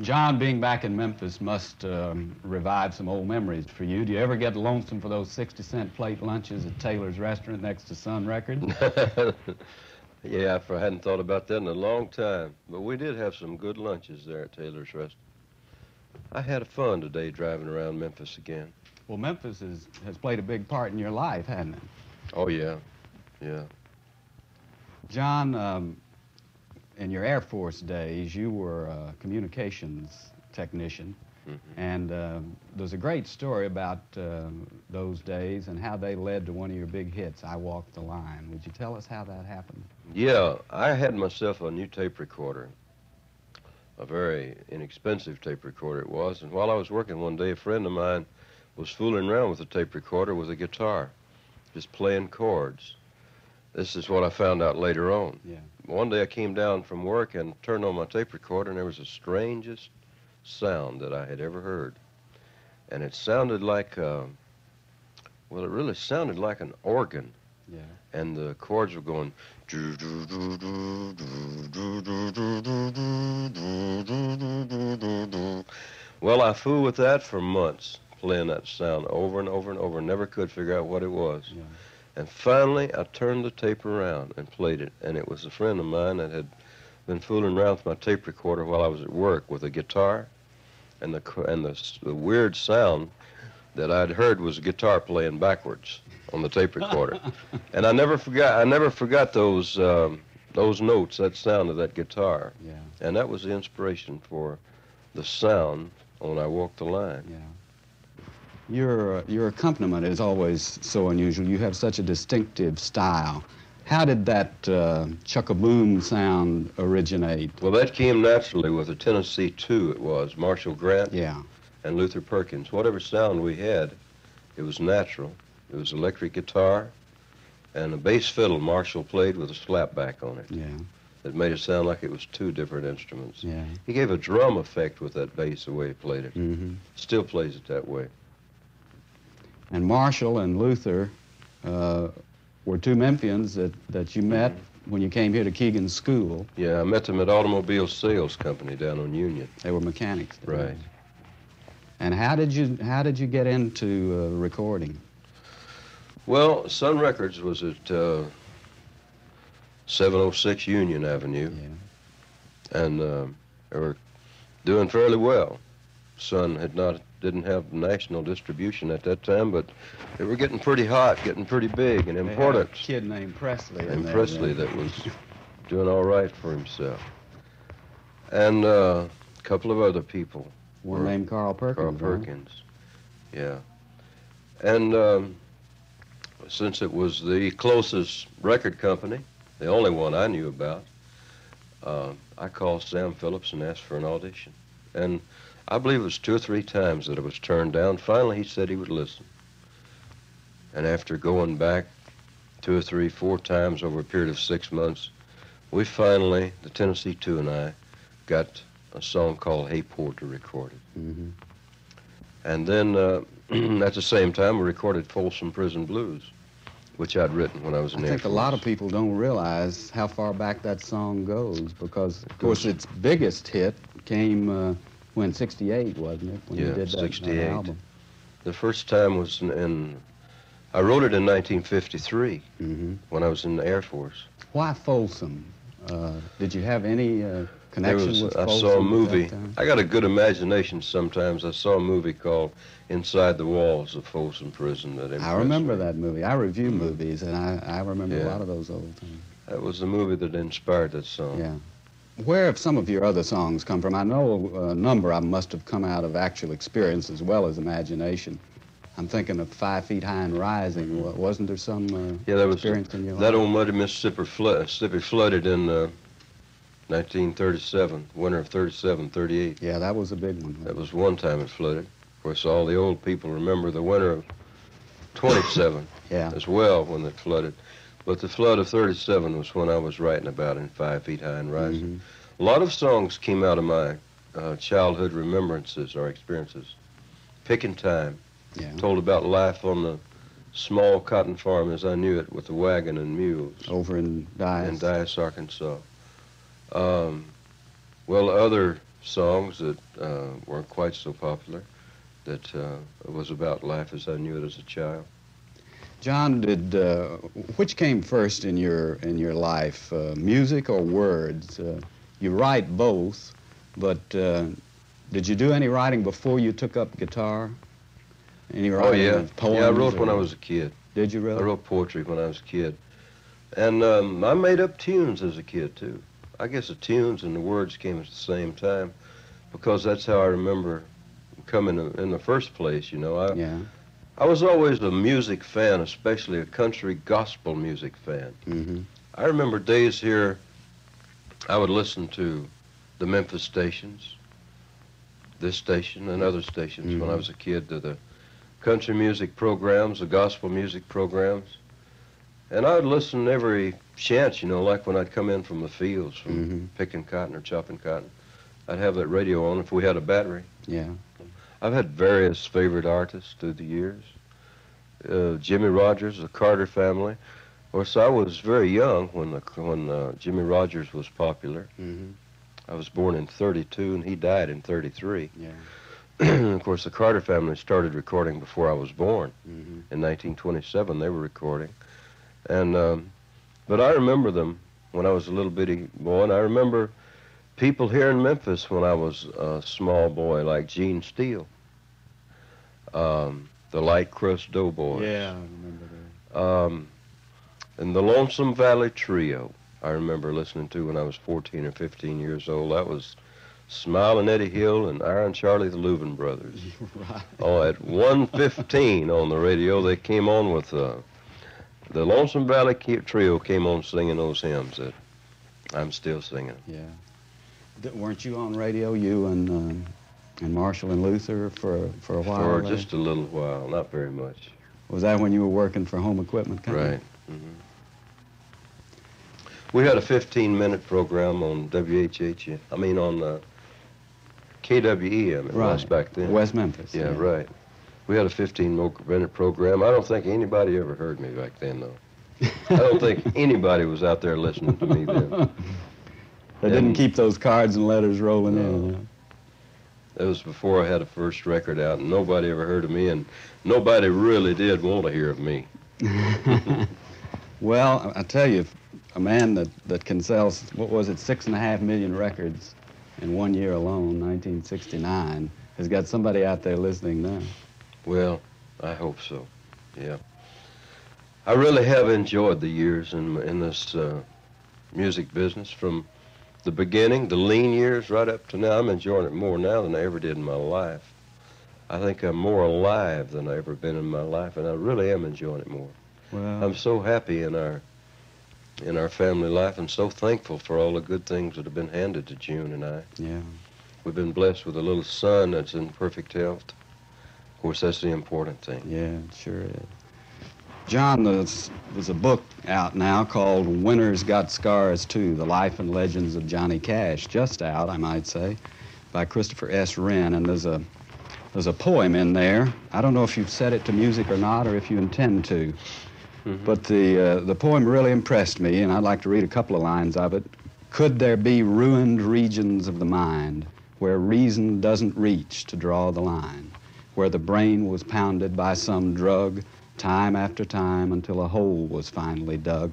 John, being back in Memphis must um, revive some old memories for you. Do you ever get lonesome for those 60 cent plate lunches at Taylor's restaurant next to Sun Records? yeah, I hadn't thought about that in a long time. But we did have some good lunches there at Taylor's restaurant. I had fun today driving around Memphis again. Well, Memphis is, has played a big part in your life, hasn't it? Oh, yeah. Yeah. John, um, in your Air Force days, you were a communications technician. Mm-hmm. And uh, there's a great story about uh, those days and how they led to one of your big hits, I Walk the Line. Would you tell us how that happened? Yeah, I had myself a new tape recorder, a very inexpensive tape recorder it was. And while I was working one day, a friend of mine was fooling around with a tape recorder with a guitar, just playing chords. This is what I found out later on. Yeah. One day I came down from work and turned on my tape recorder, and there was the strangest sound that I had ever heard. And it sounded like, uh, well, it really sounded like an organ. Yeah. And the chords were going. Well, I fooled with that for months, playing that sound over and over and over, never could figure out what it was. Yeah. And finally, I turned the tape around and played it. And it was a friend of mine that had been fooling around with my tape recorder while I was at work with a guitar. And the, and the, the weird sound that I'd heard was a guitar playing backwards on the tape recorder. and I never forgot, I never forgot those, um, those notes, that sound of that guitar. Yeah. And that was the inspiration for the sound when I Walk the Line. Yeah. Your, your accompaniment is always so unusual. You have such a distinctive style. How did that uh, chuck-a-boom sound originate? Well, that came naturally with the Tennessee 2, it was. Marshall Grant yeah. and Luther Perkins. Whatever sound we had, it was natural. It was electric guitar and a bass fiddle Marshall played with a slapback on it. Yeah. That made it sound like it was two different instruments. Yeah. He gave a drum effect with that bass the way he played it. Mm-hmm. Still plays it that way. And Marshall and Luther uh, were two Memphians that, that you met when you came here to Keegan School. Yeah, I met them at Automobile Sales Company down on Union. They were mechanics. Right. And how did you how did you get into uh, recording? Well, Sun Records was at uh, 706 Union Avenue, yeah. and uh, they were doing fairly well. Sun had not didn't have national distribution at that time, but they were getting pretty hot, getting pretty big and important. kid named Presley. And Presley that was doing all right for himself. And uh, a couple of other people. One named Carl Perkins. Carl Perkins. Yeah. And um, since it was the closest record company, the only one I knew about, uh, I called Sam Phillips and asked for an audition. And I believe it was two or three times that it was turned down. Finally, he said he would listen. And after going back two or three, four times over a period of six months, we finally, the Tennessee Two and I, got a song called Hey Porter recorded. Mm-hmm. And then uh, at the same time, we recorded Folsom Prison Blues, which I'd written when I was in I the think a lot of people don't realize how far back that song goes because, of course, its biggest hit came uh, when 68, wasn't it? When yeah, you did that, 68. Album. The first time was in, in I wrote it in 1953 mm-hmm. when I was in the Air Force. Why Folsom? Uh, did you have any uh, connection was, with folsom I saw a movie. I got a good imagination sometimes. I saw a movie called Inside the Walls of Folsom Prison. That I remember me. that movie. I review mm-hmm. movies, and I, I remember yeah. a lot of those old things. That was the movie that inspired that song. Yeah. Where have some of your other songs come from? I know a number them must have come out of actual experience as well as imagination. I'm thinking of Five Feet High and Rising. Wasn't there some uh, yeah, that was, experience in your That life? old muddy Mississippi, flood, Mississippi flooded in uh, 1937, winter of 37, 38. Yeah, that was a big one. That was one time it flooded. Of course, all the old people remember the winter of 27 yeah. as well when it flooded. But the flood of 37 was when I was writing about in Five Feet High and Rising. Mm-hmm. A lot of songs came out of my uh, childhood remembrances or experiences. Picking Time yeah. told about life on the small cotton farm as I knew it with the wagon and mules. Over in Dyess. In Dyess, Arkansas. Um, well, other songs that uh, weren't quite so popular. That uh, was about life as I knew it as a child. John, did uh, which came first in your in your life, uh, music or words? Uh, you write both, but uh, did you do any writing before you took up guitar? Any Oh yeah, poems? yeah. I wrote when I was a kid. Did you really? I wrote poetry when I was a kid, and um, I made up tunes as a kid too. I guess the tunes and the words came at the same time, because that's how I remember coming in- in the first place. You know, I Yeah. I was always a music fan, especially a country gospel music fan. Mm-hmm. I remember days here, I would listen to the Memphis stations, this station and other stations when I Mhm. was a kid, to the country music programs, the gospel music programs. And I would listen every chance, you know, like when I'd come in from the fields, from Mm-hmm. picking cotton or chopping cotton. I'd have that radio on if we had a battery. Yeah. I've had various favorite artists through the years. Uh, Jimmy Rogers, the Carter family. Of course, I was very young when the, when uh, Jimmy Rogers was popular. Mm-hmm. I was born in 32 and he died in 33. Yeah. of course, the Carter family started recording before I was born. Mm-hmm. In 1927, they were recording. And, um, but I remember them when I was a little bitty boy, and I remember people here in Memphis when I was a small boy, like Gene Steele, um, the Light Crust Doughboys, Yeah, I remember that. um, and the Lonesome Valley Trio. I remember listening to when I was 14 or 15 years old. That was Smiling Eddie Hill and Ira and Charlie the Louvin Brothers. right. Oh, at 1:15 on the radio, they came on with uh, the Lonesome Valley Trio came on singing those hymns that I'm still singing. Yeah. Weren't you on radio, you and um, and Marshall and Luther for for a while? For just a little while, not very much. Was that when you were working for Home Equipment Company? Right. hmm We had a 15-minute program on WHH. I mean on uh, KWEM. It was Right. back then. West Memphis. Yeah, right. We had a 15-minute program. I don't think anybody ever heard me back then, though. I don't think anybody was out there listening to me then. They didn't keep those cards and letters rolling No. in. That was before I had a first record out, and nobody ever heard of me, and nobody really did want to hear of me. well, I tell you, a man that, that can sell, what was it, six and a half million records in one year alone, 1969, has got somebody out there listening now. Well, I hope so. Yeah. I really have enjoyed the years in in this uh, music business from the beginning, the lean years, right up to now. I'm enjoying it more now than I ever did in my life. I think I'm more alive than I've ever been in my life, and I really am enjoying it more. Well, I'm so happy in our in our family life and so thankful for all the good things that have been handed to June and I. yeah. We've been blessed with a little son that's in perfect health. Of course, that's the important thing. Yeah, it sure is. John, there's, there's a book out now called Winners Got Scars Too The Life and Legends of Johnny Cash, just out, I might say, by Christopher S. Wren. And there's a, there's a poem in there. I don't know if you've set it to music or not, or if you intend to. Mhm. But the, uh, the poem really impressed me, and I'd like to read a couple of lines of it. Could there be ruined regions of the mind where reason doesn't reach to draw the line? Where the brain was pounded by some drug time after time until a hole was finally dug?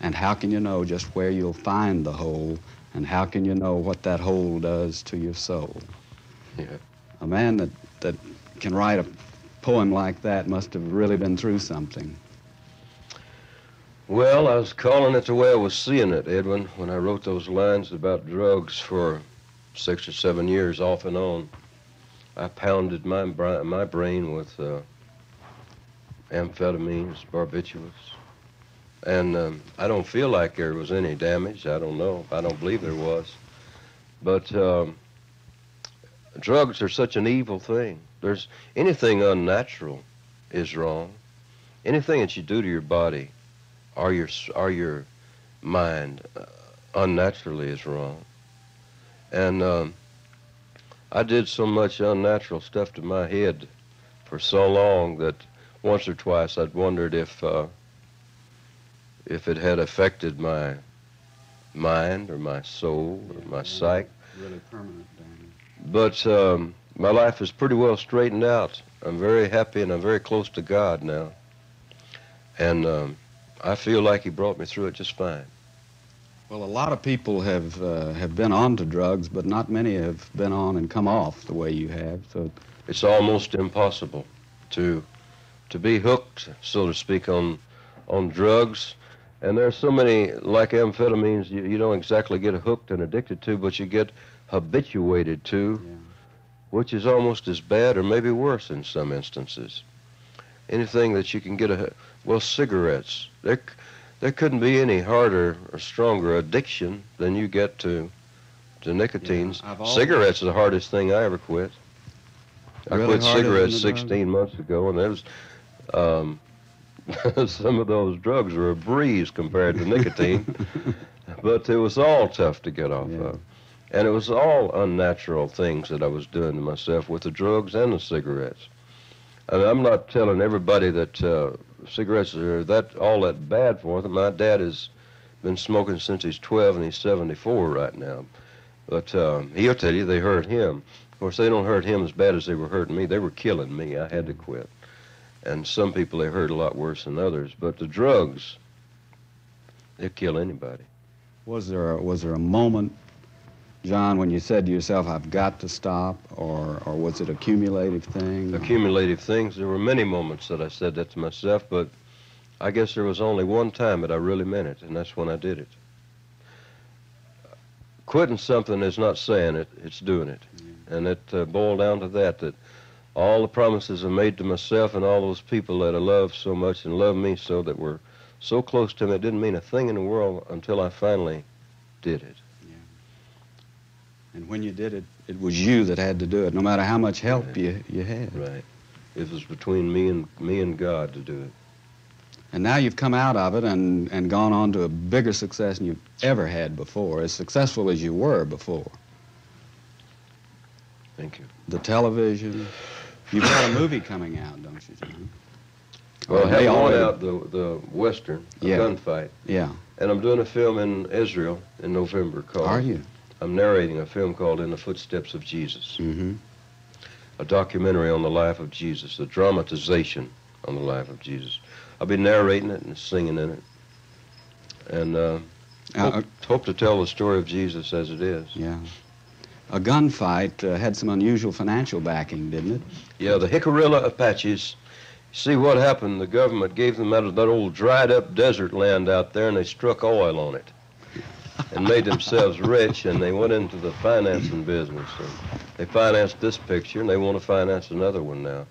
And how can you know just where you'll find the hole? And how can you know what that hole does to your soul? Yeah. A man that, that can write a poem like that must have really been through something. Well, I was calling it the way I was seeing it, Edwin, when I wrote those lines about drugs for six or seven years off and on. I pounded my, my brain with uh, amphetamines, barbiturates. And um, I don't feel like there was any damage. I don't know. I don't believe there was. But um, drugs are such an evil thing. There's anything unnatural is wrong. Anything that you do to your body or your or your mind uh, unnaturally is wrong. And um, I did so much unnatural stuff to my head for so long that once or twice I'd wondered if uh, if it had affected my mind or my soul or my psyche. Really permanent damage. But um, my life is pretty well straightened out. I'm very happy and I'm very close to God now. And um, I feel like He brought me through it just fine. Well, a lot of people have uh, have been on to drugs, but not many have been on and come off the way you have. So it's almost impossible to to be hooked, so to speak, on on drugs. And there's so many like amphetamines you, you don't exactly get hooked and addicted to, but you get habituated to, Yeah. which is almost as bad or maybe worse in some instances. Anything that you can get a well, cigarettes. There, there couldn't be any harder or stronger addiction than you get to to nicotines. I've always- Cigarettes are the hardest thing I ever quit. I Really quit cigarettes the drug? 16 months ago, and there was um, some of those drugs were a breeze compared to nicotine, but it was all tough to get off Yeah. of. And it was all unnatural things that I was doing to myself with the drugs and the cigarettes. And I'm not telling everybody that uh, cigarettes are that all that bad for them. My dad has been smoking since he's 12 and he's 74 right now. But um, he'll tell you they hurt him. Of course, they don't hurt him as bad as they were hurting me. They were killing me. I had to quit. And some people they hurt a lot worse than others. But the drugs, they kill anybody. was there a, was there a moment, John, when you said to yourself, "I've got to stop," or or was it a cumulative thing? accumulative things. There were many moments that I said that to myself, but I guess there was only one time that I really meant it, and that's when I did it. Quitting something is not saying it, it's doing it. And it uh, boiled down to that, that all the promises I made to myself and all those people that I loved so much and loved me so that were so close to me, it didn't mean a thing in the world until I finally did it. Yeah. And when you did it, it was you that had to do it, no matter how much help Right. you, you had. Right. It was between me and me and God to do it. And now you've come out of it and, and gone on to a bigger success than you've ever had before, as successful as you were before. Thank you. The television. You've got a movie coming out, don't you, John? Well, they have one out, the, the Western, a Yeah. gunfight. Yeah. And I'm doing a film in Israel in November called. Are you? I'm narrating a film called In the Footsteps of Jesus, Mm-hmm. a documentary on the life of Jesus, a dramatization on the life of Jesus. I'll be narrating it and singing in it. And uh, Uh, hope, hope to tell the story of Jesus as it is. yeah. A gunfight uh, had some unusual financial backing, didn't it? Yeah, the Jicarilla Apaches. See what happened? The government gave them out of that old dried up desert land out there and they struck oil on it and made themselves rich and they went into the financing business. And they financed this picture and they want to finance another one now.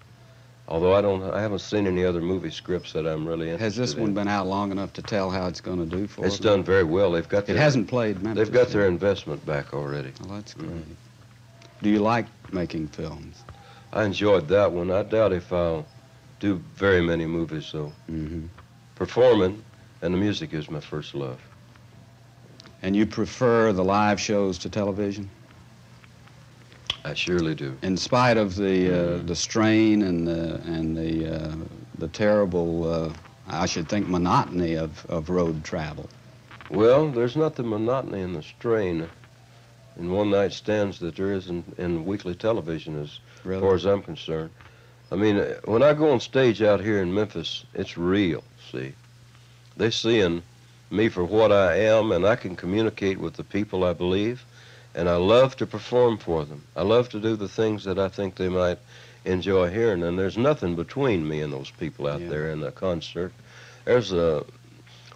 Although I don't, I haven't seen any other movie scripts that I'm really interested Has this in. one been out long enough to tell how it's going to do for It's done very well. They've got It hasn't played Memphis. They've got their investment back already. Well, that's great. Mhm. Do you like making films? I enjoyed that one. I doubt if I'll do very many movies though. Mm-hmm. Performing and the music is my first love. And you prefer the live shows to television? I surely do. In spite of the uh, Mhm. the strain and the and the uh, the terrible, uh, I should think, monotony of, of road travel. Well, there's not the monotony and the strain in one night stands that there is in, in weekly television as Really? far as I'm concerned. I mean, uh, when I go on stage out here in Memphis, it's real, see. They seeing me for what I am, and I can communicate with the people I believe, and I love to perform for them. I love to do the things that I think they might enjoy hearing, and there's nothing between me and those people out Yeah. there in the concert. There's a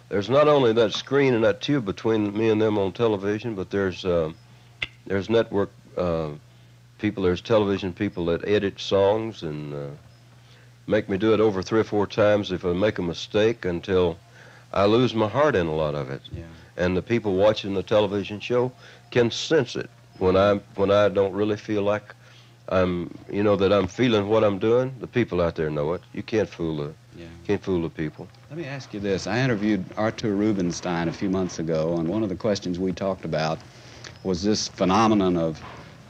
there's not only that screen and that tube between me and them on television, but there's uh, there's network uh, people, there's television people that edit songs and uh, make me do it over three or four times if I make a mistake until I lose my heart in a lot of it. Yeah. And the people watching the television show can sense it when I when I don't really feel like I'm you know that I'm feeling what I'm doing. The people out there know it. You can't fool the Yeah. can't fool the people. Let me ask you this. I interviewed Artur Rubinstein a few months ago, and one of the questions we talked about was this phenomenon of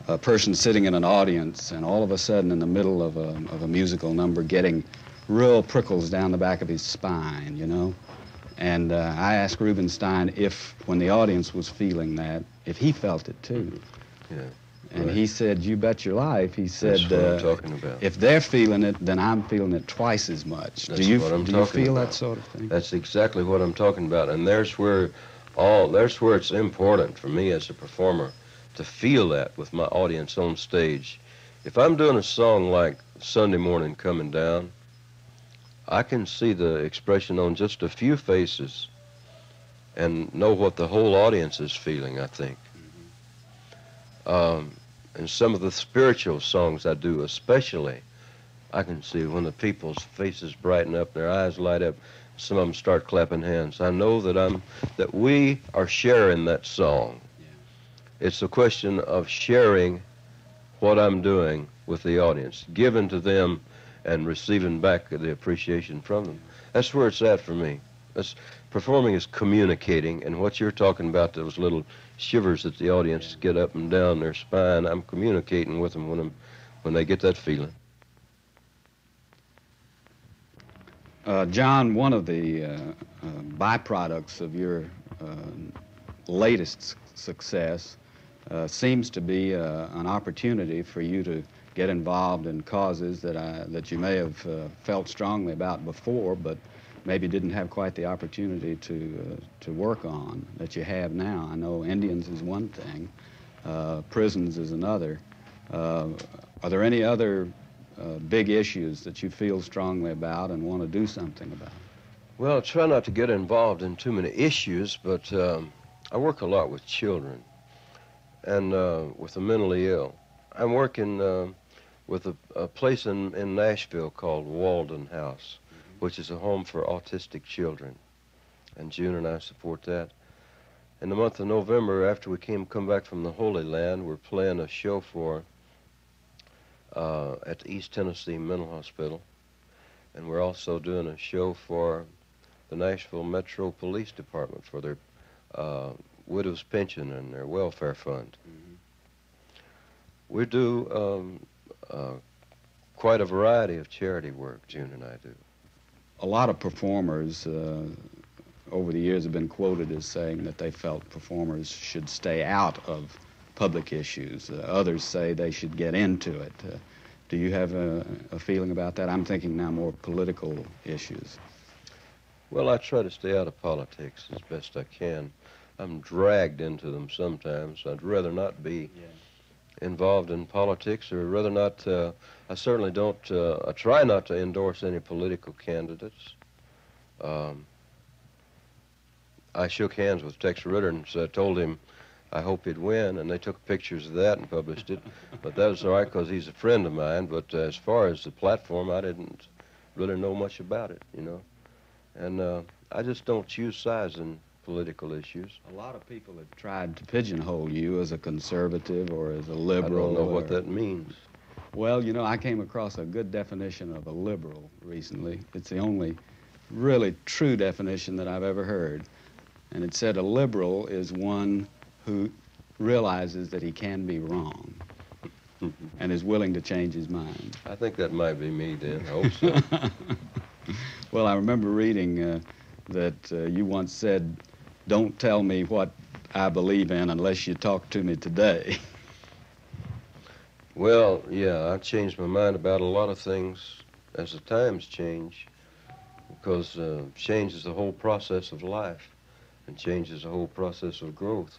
a person sitting in an audience and all of a sudden in the middle of a, of a musical number getting real prickles down the back of his spine, you know? And uh, I asked Rubinstein if, when the audience was feeling that, if he felt it too. Yeah. And Right. he said, "You bet your life." He said, That's what I'm uh, talking about. "If they're feeling it, then I'm feeling it twice as much." That's do you what I'm do you feel about. that sort of thing? That's exactly what I'm talking about, and there's where all there's where it's important for me as a performer to feel that with my audience on stage. If I'm doing a song like Sunday Morning Coming Down, I can see the expression on just a few faces and know what the whole audience is feeling, I think. Um, and some of the spiritual songs I do, especially, I can see when the people's faces brighten up, their eyes light up, some of them start clapping hands. I know that I'm that we are sharing that song. It's a question of sharing what I'm doing with the audience, giving to them and receiving back the appreciation from them. That's where it's at for me. That's performing is communicating, and what you're talking about, those little shivers that the audience get up and down their spine, I'm communicating with them when I'm when they get that feeling. Uh, John, one of the uh, uh, byproducts of your uh, latest success uh, seems to be uh, an opportunity for you to get involved in causes that I, that you may have felt strongly about before, but maybe didn't have quite the opportunity to uh, to work on that you have now. I know Indians is one thing, uh, prisons is another. Uh, are there any other uh, big issues that you feel strongly about and want to do something about? Well, I try not to get involved in too many issues, but um, I work a lot with children and uh, with the mentally ill. I'm working uh, with a, a place in, in Nashville called Walden House, which is a home for autistic children. And June and I support that. In the month of November, after we came come back from the Holy Land, we're playing a show for uh, at the East Tennessee Mental Hospital, and we're also doing a show for the Nashville Metro Police Department for their uh, widow's pension and their welfare fund. We do um, uh, quite a variety of charity work, June and I do. A lot of performers uh, over the years have been quoted as saying that they felt performers should stay out of public issues. Uh, others say they should get into it. Uh, do you have a, a feeling about that? I'm thinking now more political issues. Well, I try to stay out of politics as best I can. I'm dragged into them sometimes. I'd rather not be involved in politics, or rather not. Uh, I certainly don't. Uh, I try not to endorse any political candidates. Um, I shook hands with Tex Ritter and I told him I hope he'd win, and they took pictures of that and published it. But that was all right because he's a friend of mine. But uh, as far as the platform, I didn't really know much about it, you know. And uh, I just don't choose sides in political issues. A lot of people have tried to pigeonhole you as a conservative or as a liberal. I don't know what that means. Well, you know, I came across a good definition of a liberal recently. It's the only really true definition that I've ever heard. And it said a liberal is one who realizes that he can be wrong and is willing to change his mind. I think that might be me then. I hope so. Well, I remember reading uh, that uh, you once said, Don't tell me what I believe in unless you talk to me today. Well, yeah, I changed my mind about a lot of things as the times change, because uh, change is the whole process of life, and change is the whole process of growth.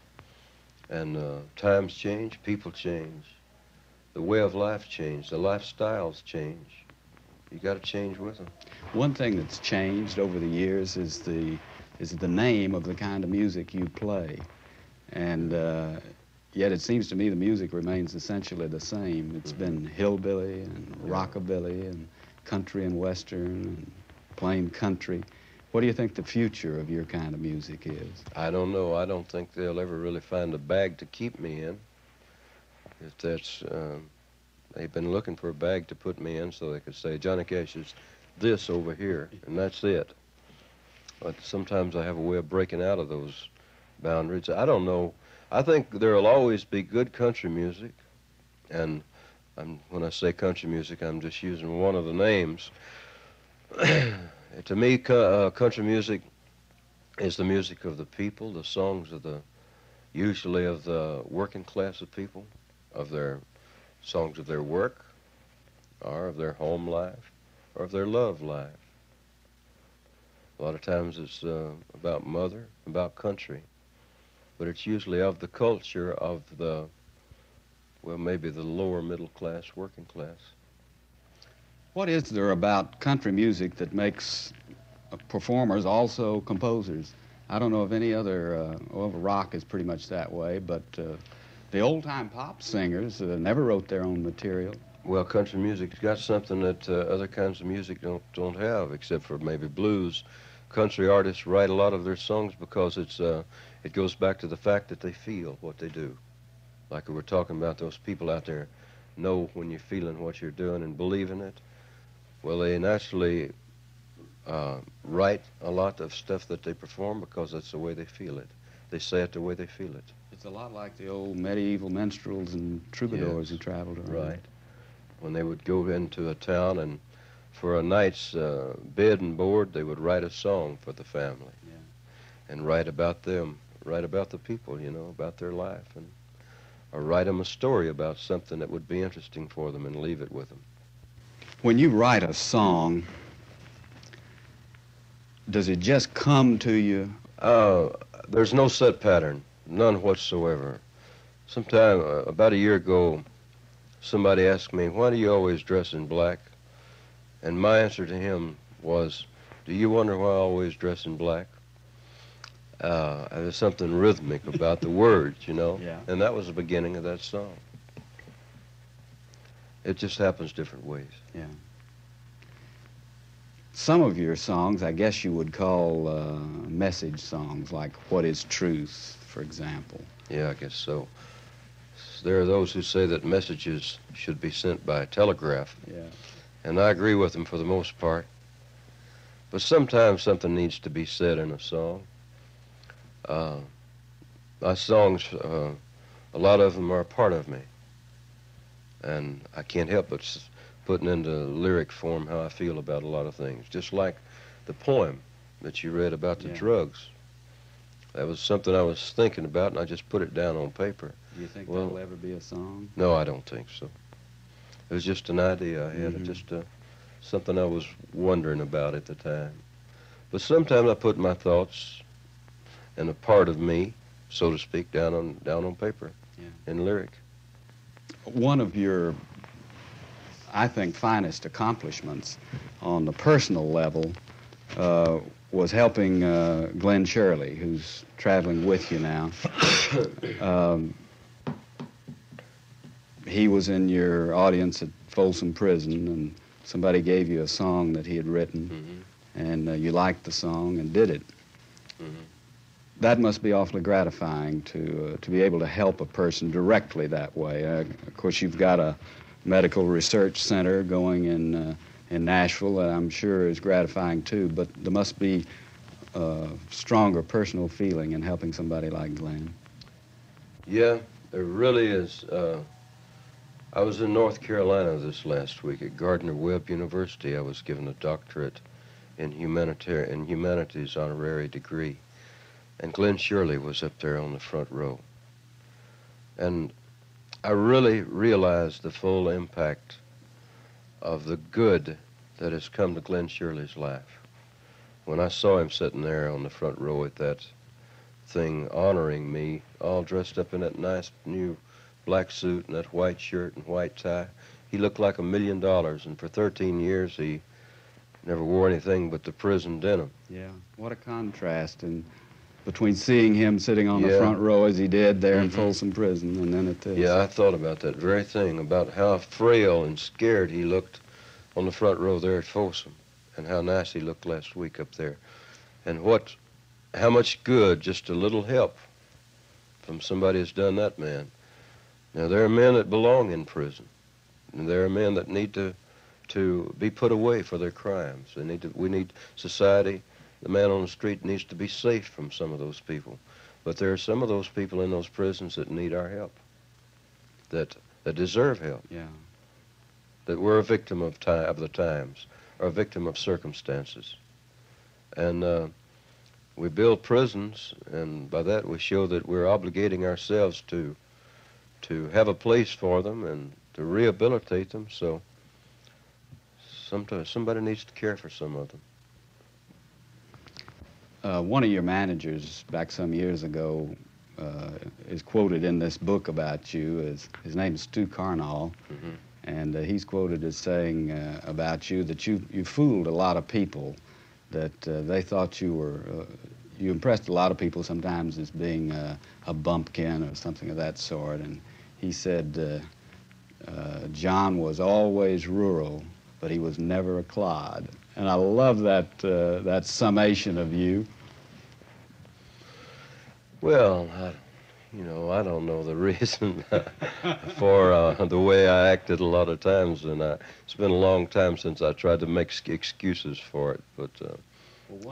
And uh, times change, people change, the way of life change, the lifestyles change. You got to change with them. One thing that's changed over the years is the is the name of the kind of music you play, and uh, yet it seems to me the music remains essentially the same. It's been hillbilly and rockabilly and country and western and plain country. What do you think the future of your kind of music is? I don't know. I don't think they'll ever really find a bag to keep me in. If that's, um, they've been looking for a bag to put me in so they could say Johnny Cash is this over here, and that's it. But sometimes I have a way of breaking out of those boundaries. I don't know. I think there'll always be good country music, and I'm, when I say country music, I'm just using one of the names. to me, uh, country music is the music of the people, the songs of the, usually of the working class of people. of their songs of their work, or of their home life, or of their love life. A lot of times it's uh, about mother, about country, but it's usually of the culture of the, well, maybe the lower middle class, working class. What is there about country music that makes uh, performers also composers? I don't know if any other, uh, well, rock is pretty much that way, but uh, the old time pop singers uh, never wrote their own material. Well, country music's got something that uh, other kinds of music don't don't have, except for maybe blues. Country artists write a lot of their songs because it's uh, it goes back to the fact that they feel what they do. Like we were talking about, those people out there know when you're feeling what you're doing and believe in it. Well, they naturally uh, write a lot of stuff that they perform because that's the way they feel it. They say it the way they feel it. It's a lot like the old medieval minstrels and troubadours Yes. who traveled around. Right. When they would go into a town and for a night's uh, bed and board, they would write a song for the family. Yeah. And write about them, write about the people, you know, about their life, and or write them a story about something that would be interesting for them and leave it with them. When you write a song, does it just come to you? Uh, there's no set pattern, none whatsoever. Sometime uh, about a year ago, somebody asked me, "Why do you always dress in black?" And my answer to him was, "Do you wonder why I always dress in black?" Uh, there's something rhythmic about the words, you know. Yeah. And that was the beginning of that song. It just happens different ways. Yeah. Some of your songs, I guess you would call uh, message songs, like What is Truth, for example. Yeah, I guess so. There are those who say that messages should be sent by telegraph. Yeah. and I agree with them for the most part. But sometimes something needs to be said in a song. Uh, my songs, uh, a lot of them are a part of me, and I can't help but putting into lyric form how I feel about a lot of things. Just like the poem that you read about the Yeah. drugs. That was something I was thinking about, and I just put it down on paper. Do you think Well- that'll ever be a song? No, I don't think so. It was just an idea I had, Mhm. just uh, something I was wondering about at the time. But sometimes I put my thoughts and a part of me, so to speak, down on down on paper Yeah. in lyric. One of your, I think, finest accomplishments on the personal level uh, was helping uh, Glen Sherley, who's traveling with you now. Um, he was in your audience at Folsom Prison, and somebody gave you a song that he had written, Mhm. and uh, you liked the song and did it. Mhm. That must be awfully gratifying to uh, to be able to help a person directly that way. Uh, of course, you've got a medical research center going in uh, in Nashville that I'm sure is gratifying too. But there must be a stronger personal feeling in helping somebody like Glen. Yeah, there really is. Uh, I was in North Carolina this last week at Gardner Webb University. I was given a doctorate in in humanities honorary degree, and Glen Sherley was up there on the front row. And I really realized the full impact of the good that has come to Glen Sherley's life. When I saw him sitting there on the front row at that thing honoring me, all dressed up in that nice new black suit and that white shirt and white tie. He looked like a million dollars, and for 13 years he never wore anything but the prison denim. Yeah, what a contrast and between seeing him sitting on the front row as he did there in Mhm. Folsom Prison, and then at this. Yeah, I thought about that very thing, about how frail and scared he looked on the front row there at Folsom, and how nice he looked last week up there, and what, how much good just a little help from somebody has done that man. Now there are men that belong in prison, and there are men that need to, to be put away for their crimes. They need to. We need society. The man on the street needs to be safe from some of those people, but there are some of those people in those prisons that need our help that that deserve help, Yeah. that we're a victim of time of the times, or a victim of circumstances, and uh, we build prisons, and by that we show that we're obligating ourselves to to have a place for them and to rehabilitate them. So sometimes somebody needs to care for some of them. Uh, one of your managers back some years ago uh, is quoted in this book about you. As, his name is Stu Carnall, Mhm. and uh, he's quoted as saying uh, about you that you, you fooled a lot of people, that uh, they thought you were, uh, you impressed a lot of people sometimes as being uh, a bumpkin or something of that sort. And he said uh, uh, John was always rural, but he was never a clod. And I love that, uh, that summation of you. Well, I, you know, I don't know the reason for uh, the way I acted a lot of times, and I, it's been a long time since I tried to make excuses for it. But uh,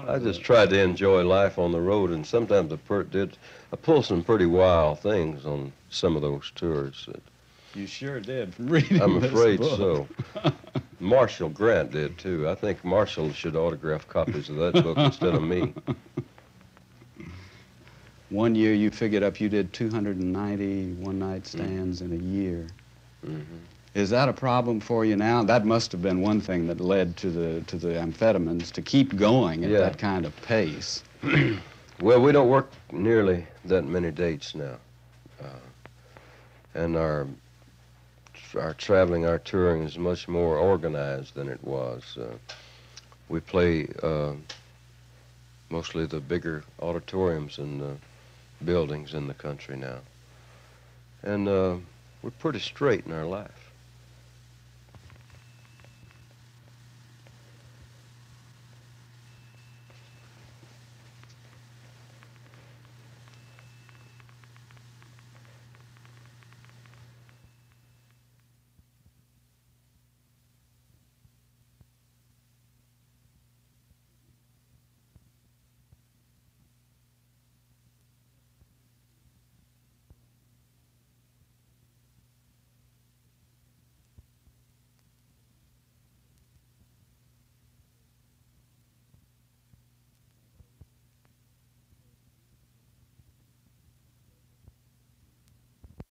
I just tried to enjoy life on the road, and sometimes I per- did. I pulled some pretty wild things on some of those tours. That You sure did reading I'm afraid so. Marshall Grant did too. I think Marshall should autograph copies of that book instead of me. One year you figured up you did 290 one-night stands in a year. hmm Is that a problem for you now? That must have been one thing that led to the to the amphetamines to keep going at Yeah. that kind of pace. Well, we don't work nearly that many dates now, uh, and our our traveling, our touring is much more organized than it was. Uh, we play uh, mostly the bigger auditoriums and the buildings in the country now, and uh, we're pretty straight in our life.